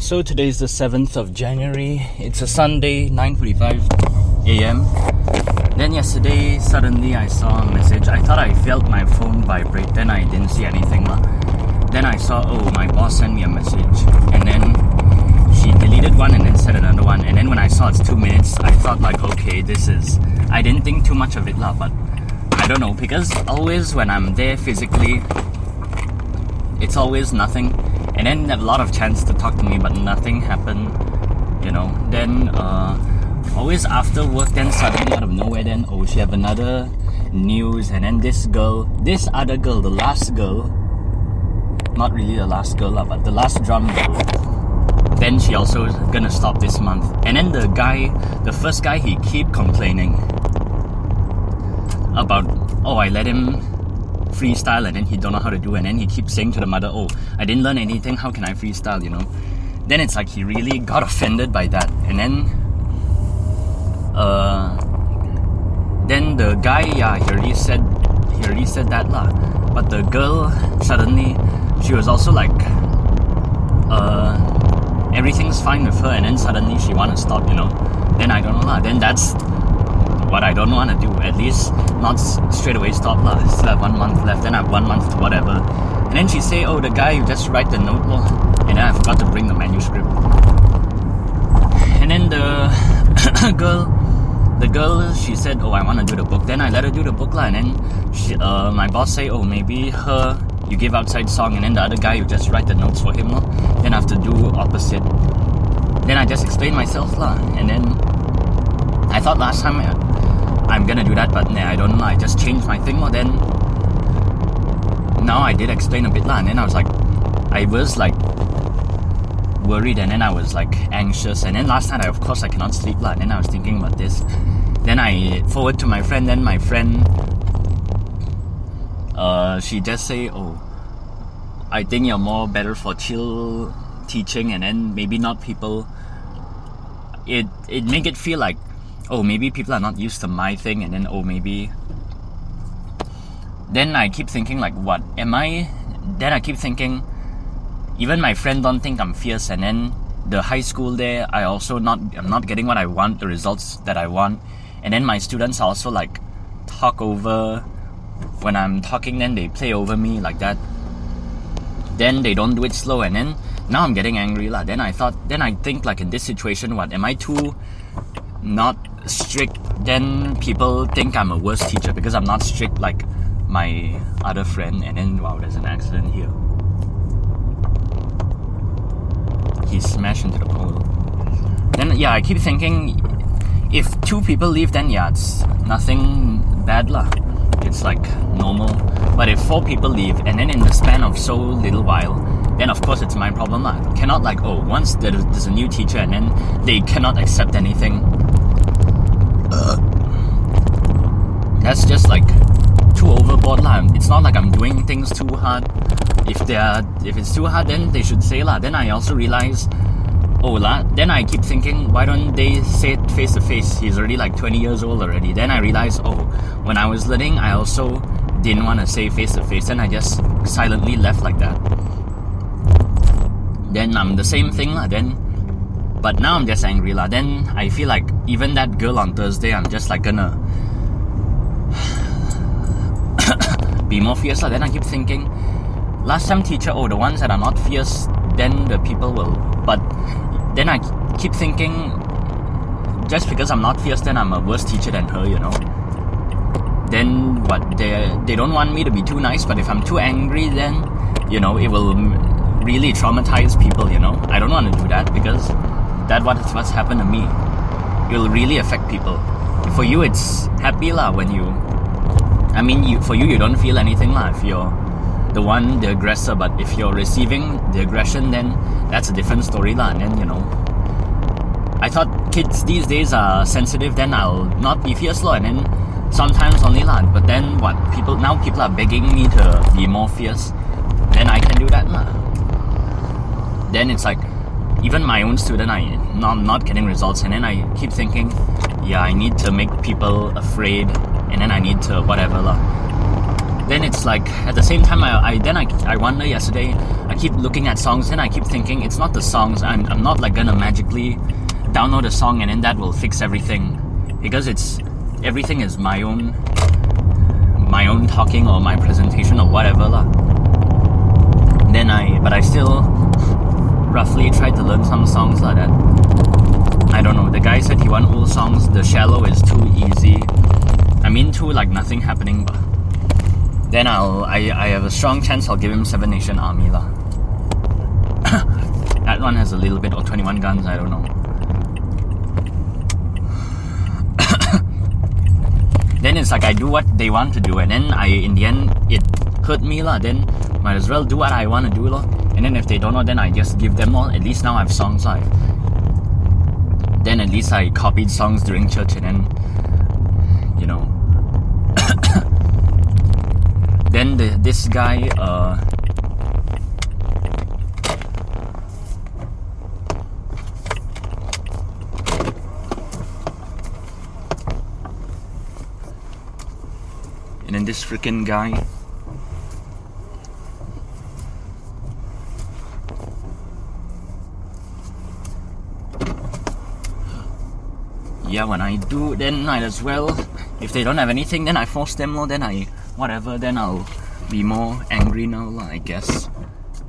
So today is the 7th of January. It's a Sunday, 9:45 a.m. Then yesterday suddenly I saw a message. I thought I felt my phone vibrate. Then I didn't see anything. Then I saw oh my boss sent me a message. And then she deleted one and then sent another one. And then when I saw it's 2 minutes, I thought like okay, this is I didn't think too much of it lah, but I don't know because always when I'm there physically it's always nothing and then a lot of chance to talk to me but nothing happened you know. Then uh, always after work then suddenly out of nowhere then oh she have another news. And then this girl this other girl the last girl not really the last girl but the last drum girl then she also gonna stop this month. And then the guy the first guy he keep complaining about oh i let him freestyle and then he don't know how to do and then he keeps saying to the mother oh i didn't learn anything. How can i freestyle you know? Then it's like he really got offended by that. And then uh then the guy yeah he already said he already said that lah. But the girl suddenly she was also like uh everything's fine with her and then suddenly she want to stop you know? Then i don't know lah. Then that's what I don't want to do. At least not straight away stop lah. Still have one month left. Then I have one month to whatever. And then she say, oh, the guy you just write the note. And then I forgot to bring the manuscript. And then the girl, the girl, she said, oh, I want to do the book. Then I let her do the book lah. And then she, uh, my boss say, oh, maybe her you give outside song, and then the other guy you just write the notes for him. Then I have to do opposite. Then I just explain myself lah. And then I thought last time uh, I'm gonna do that, but nah, I don't know. I just changed my thing. Well, then now I did explain a bit lah, and then I was like, I was like worried, and then I was like anxious, and then last night I of course I cannot sleep lah, and then I was thinking about this. Then I forward to my friend. Then my friend, uh, she just say, oh, I think you're more better for chill teaching, and then maybe not people. It it make it feel like oh maybe people are not used to my thing and then oh maybe. Then i keep thinking like what? Am i? Then i keep thinking even my friend don't think i'm fierce and then the high school there i also not i'm not getting what i want the results that i want. And then my students also like talk over. When i'm talking then they play over me like that. Then they don't do it slow and then now i'm getting angry lah. Then i thought then i think like in this situation what? Am i too not strict, then people think I'm a worse teacher because I'm not strict like my other friend. And then, wow, there's an accident here. He smashed into the pole. Then, yeah, I keep thinking if two people leave, then yeah, it's nothing bad lah. It's like normal. But if four people leave, and then in the span of so little while, then of course it's my problem lah. Cannot like oh once there's, there's a new teacher and then they cannot accept anything Uh, that's just like too overboard lah. It's not like I'm doing things too hard. If they are, if it's too hard, then they should say lah. Then I also realize, oh lah. Then I keep thinking, why don't they say it face to face? He's already like 20 years old already. Then I realize, oh, when I was learning, I also didn't want to say face to face. Then I just silently left like that. Then I'm the same thing lah. Then but now I'm just angry lah. Then I feel like even that girl on Thursday, I'm just like gonna be more fierce lah. Then I keep thinking, last time teacher, oh the ones that are not fierce, then the people will. But then I keep thinking, just because I'm not fierce, then I'm a worse teacher than her, you know. Then what? They they don't want me to be too nice, but if I'm too angry, then you know it will really traumatize people. You know, I don't want to do that because that what what's happened to me. It will really affect people. For you, it's happy lah when you. I mean, you for you, you don't feel anything lah if you're the one, the aggressor. But if you're receiving the aggression, then that's a different story lah. And then you know, I thought kids these days are sensitive. Then I'll not be fierce lah. And then sometimes only lah. But then what? People now people are begging me to be more fierce. Then I can do that lah. Then it's like even my own student, I I'm not getting results, and then I keep thinking, yeah, I need to make people afraid, and then I need to whatever lah. then it's like at the same time I, I then I, I wonder yesterday I keep looking at songs and I keep thinking it's not the songs I'm, I'm not like gonna magically download a song and then that will fix everything because it's everything is my own my own talking or my presentation or whatever lah. Then I but I still roughly tried to learn some songs like that. I don't know. The guy said he want old songs. The shallow is too easy. I mean, too like nothing happening, but then I'll I, I have a strong chance I'll give him Seven Nation Army lah. that one has a little bit of 21 guns. I don't know. then it's like I do what they want to do, and then I in the end it hurt me lah. Then might as well do what I want to do lah. And then if they don't know, then I just give them all. At least now I have songs I Then at least I copied songs during church, and then you know. then the, this guy uh, and then this freaking guy yeah when I do then might as well. If they don't have anything then I force them or then I whatever then I'll be more angry now I guess.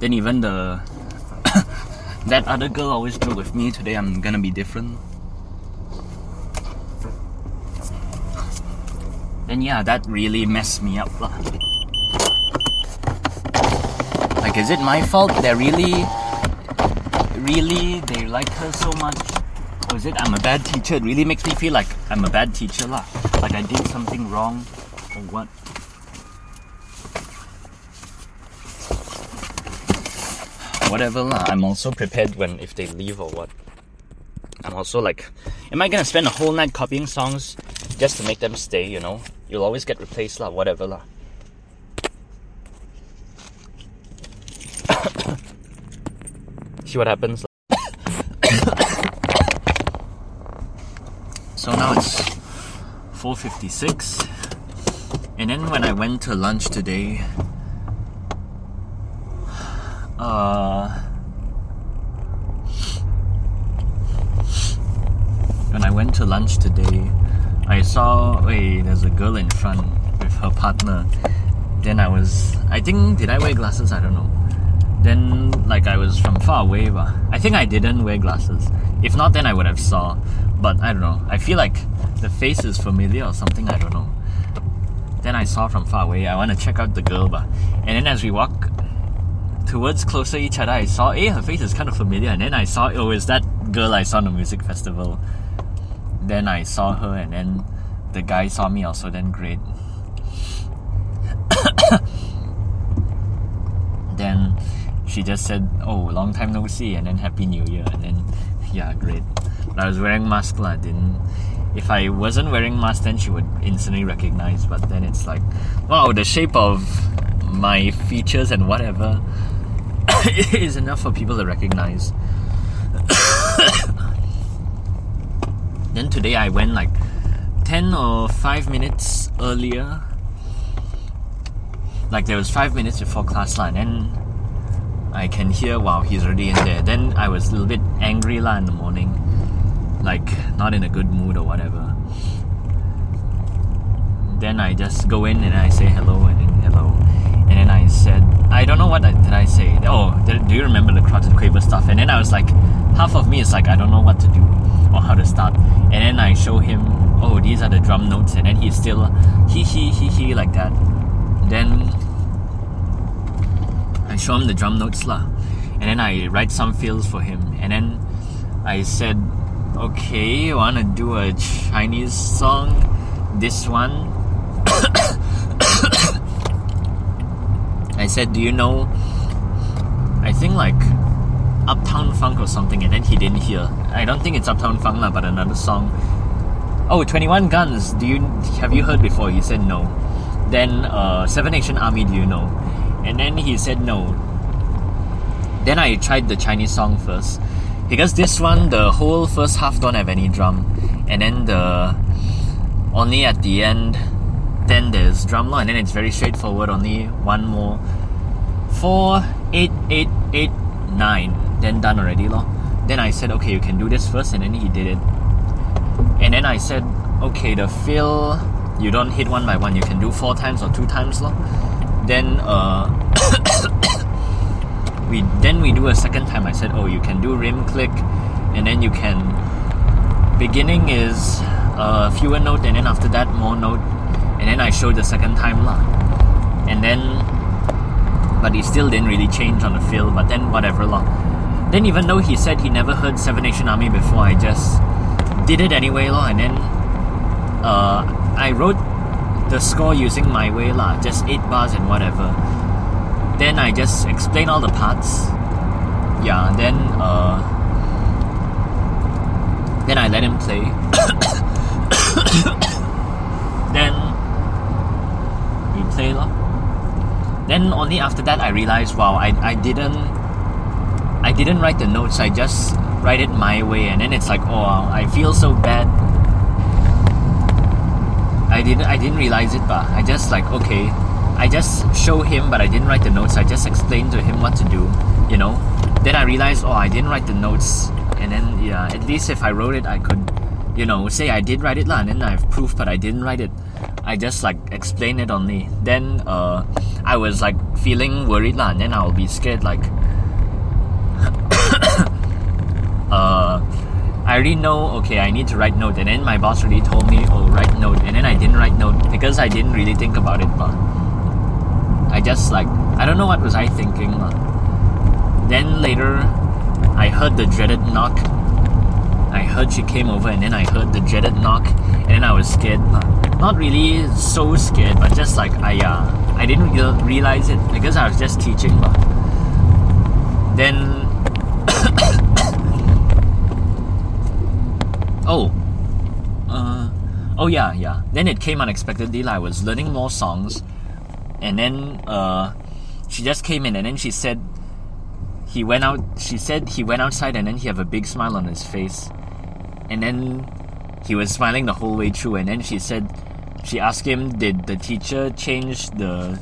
Then even the that other girl always joke with me today I'm gonna be different. Then yeah that really messed me up lah. like is it my fault? They're really really they like her so much is it I'm a bad teacher? It really makes me feel like I'm a bad teacher lah. Like I did something wrong or what. Whatever lah. I'm also prepared when if they leave or what. I'm also like, am I gonna spend a whole night copying songs just to make them stay? You know, you'll always get replaced lah. Whatever lah. See what happens. So now it's 4:56, and then when I went to lunch today, uh, when I went to lunch today, I saw wait, there's a girl in front with her partner. Then I was, I think, did I wear glasses? I don't know. Then like I was from far away, but I think I didn't wear glasses. If not, then I would have saw but I don't know. I feel like the face is familiar or something. I don't know. Then I saw from far away. I want to check out the girl, but and then as we walk towards closer each other, I saw, hey, her face is kind of familiar. And then I saw, oh, is that girl I saw in the music festival? Then I saw her, and then the guy saw me also. Then great. then she just said, "Oh, long time no see," and then Happy New Year, and then yeah, great. I was wearing mask lah. Didn't. If I wasn't wearing mask, then she would instantly recognize. But then it's like, wow, the shape of my features and whatever is enough for people to recognize. then today I went like 10 or 5 minutes earlier. Like there was 5 minutes before class line and I can hear wow he's already in there. Then I was a little bit angry lah in the morning like not in a good mood or whatever. Then I just go in and I say hello and then hello. And then I said, I don't know what I, did I say. Oh, did, do you remember the Crotchet and Quaver stuff? And then I was like, half of me is like, I don't know what to do or how to start. And then I show him, oh, these are the drum notes. And then he's still he he he he like that. Then I show him the drum notes lah. And then I write some fills for him. And then I said, okay, to do a Chinese song? This one. I said, do you know? I think like Uptown Funk or something, and then he didn't hear. I don't think it's Uptown Funk, lah, but another song. Oh, 21 Guns. Do you have you heard before? He said no. Then uh, Seven Nation Army. Do you know? And then he said no. Then I tried the Chinese song first because this one the whole first half don't have any drum and then the only at the end then there's drum law, and then it's very straightforward. Only one more. Four, eight, eight, eight, nine. Then done already, law. Then I said, okay, you can do this first, and then he did it. And then I said, okay, the fill, you don't hit one by one. You can do four times or two times, law. Then uh, we then we do a second time. I said, oh, you can do rim click, and then you can. Beginning is uh, fewer note, and then after that more note, and then I showed the second time lah. And then, but he still didn't really change on the fill. But then whatever lah. Then even though he said he never heard Seven Nation Army before, I just did it anyway lah. And then uh, I wrote the score using my way lah, just eight bars and whatever. Then I just explain all the parts. Yeah, then uh, then I let him play. then we play lah. Then only after that I realized, wow, I, I didn't I didn't write the notes. I just write it my way, and then it's like, oh, I feel so bad I didn't I didn't realize it, but I just like okay, I just show him, but I didn't write the notes. I just explained to him what to do, you know. Then I realized, oh, I didn't write the notes, and then yeah, at least if I wrote it, I could, you know, say I did write it lah, and then I have proof, but I didn't write it. I just like explain it only. Then uh, I was like feeling worried lah, and then I'll be scared like. uh, I already know, okay, I need to write note. And then my boss really told me, oh, write note. And then I didn't write note because I didn't really think about it. But I just like, I don't know what was I thinking. Then later, I heard the dreaded knock. I heard she came over and then I heard the dreaded knock. And then I was scared. Not really so scared, but just like, I, uh, I didn't realize it because I was just teaching. But then oh, uh, oh yeah, yeah. Then it came unexpectedly. I was learning more songs, and then uh, she just came in, and then she said he went out. She said he went outside, and then he have a big smile on his face, and then he was smiling the whole way through. And then she said, she asked him, did the teacher change the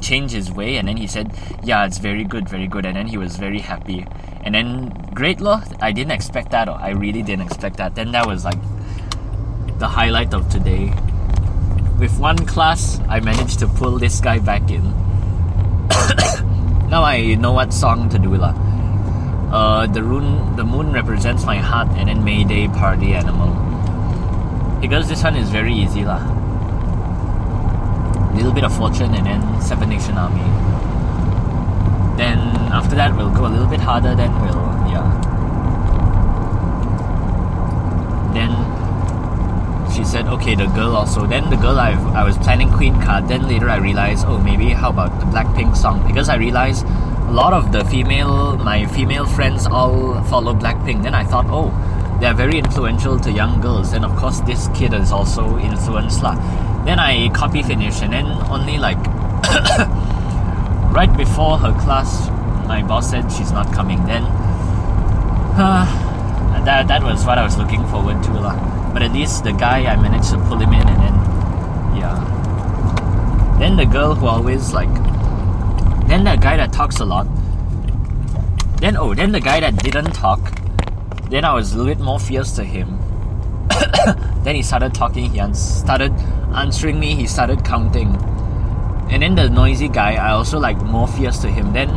change his way? And then he said, yeah, it's very good, very good. And then he was very happy. And then great law, I didn't expect that, I really didn't expect that. Then that was like the highlight of today. With one class, I managed to pull this guy back in. now I know what song to do lah. Uh, the moon, the moon represents my heart, and then Mayday party animal. Because this one is very easy lah. Little bit of fortune, and then Seven Nation Army. Then after that, we'll go a little bit harder. Then we'll yeah. Then she said, okay, the girl also. Then the girl I I was planning Queencard. Then later I realized, oh, maybe how about the Blackpink song? Because I realized a lot of the female my female friends all follow Blackpink. Then I thought, oh, they're very influential to young girls. And of course, this kid is also influenced lah. Then I copy finish, and then only like. right before her class, my boss said she's not coming. Then, uh, that that was what I was looking forward to, lah. But at least the guy I managed to pull him in, and then, yeah. Then the girl who always like, then that guy that talks a lot. Then oh, then the guy that didn't talk. Then I was a little bit more fierce to him. then he started talking. He started answering me. He started counting and then the noisy guy I also like more fierce to him then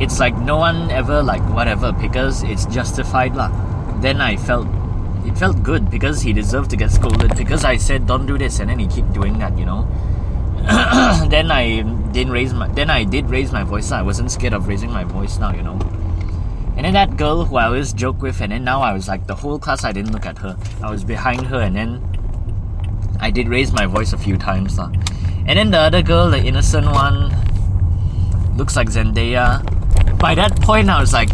it's like no one ever like whatever because it's justified lah then I felt it felt good because he deserved to get scolded because I said don't do this and then he keep doing that you know then I didn't raise my then I did raise my voice I wasn't scared of raising my voice now you know and then that girl who I always joke with and then now I was like the whole class I didn't look at her I was behind her and then I did raise my voice a few times lah. And then the other girl, the innocent one, looks like Zendaya. By that point, I was like,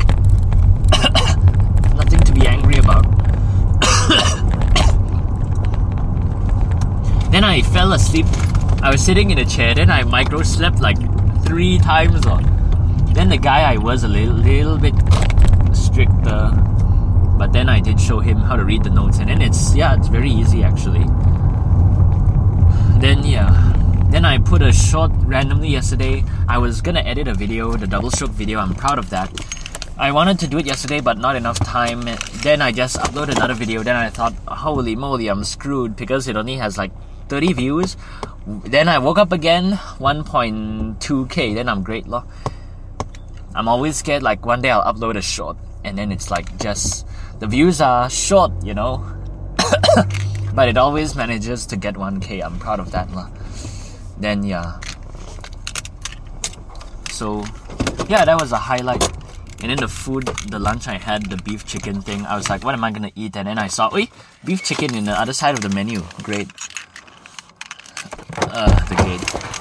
nothing to be angry about. Then I fell asleep. I was sitting in a chair, then I micro slept like three times. Then the guy I was a little, little bit stricter, but then I did show him how to read the notes, and then it's yeah, it's very easy actually then yeah. Then I put a short randomly yesterday. I was gonna edit a video, the double stroke video. I'm proud of that. I wanted to do it yesterday, but not enough time. Then I just uploaded another video. Then I thought, holy moly, I'm screwed because it only has like 30 views. Then I woke up again, 1.2k. Then I'm great, lor. I'm always scared like one day I'll upload a short and then it's like just the views are short, you know. but it always manages to get 1k. I'm proud of that, lah. Then yeah. So yeah, that was a highlight. And then the food, the lunch I had, the beef chicken thing, I was like, what am I gonna eat? And then I saw, oi, beef chicken in the other side of the menu. Great. Uh, the gate.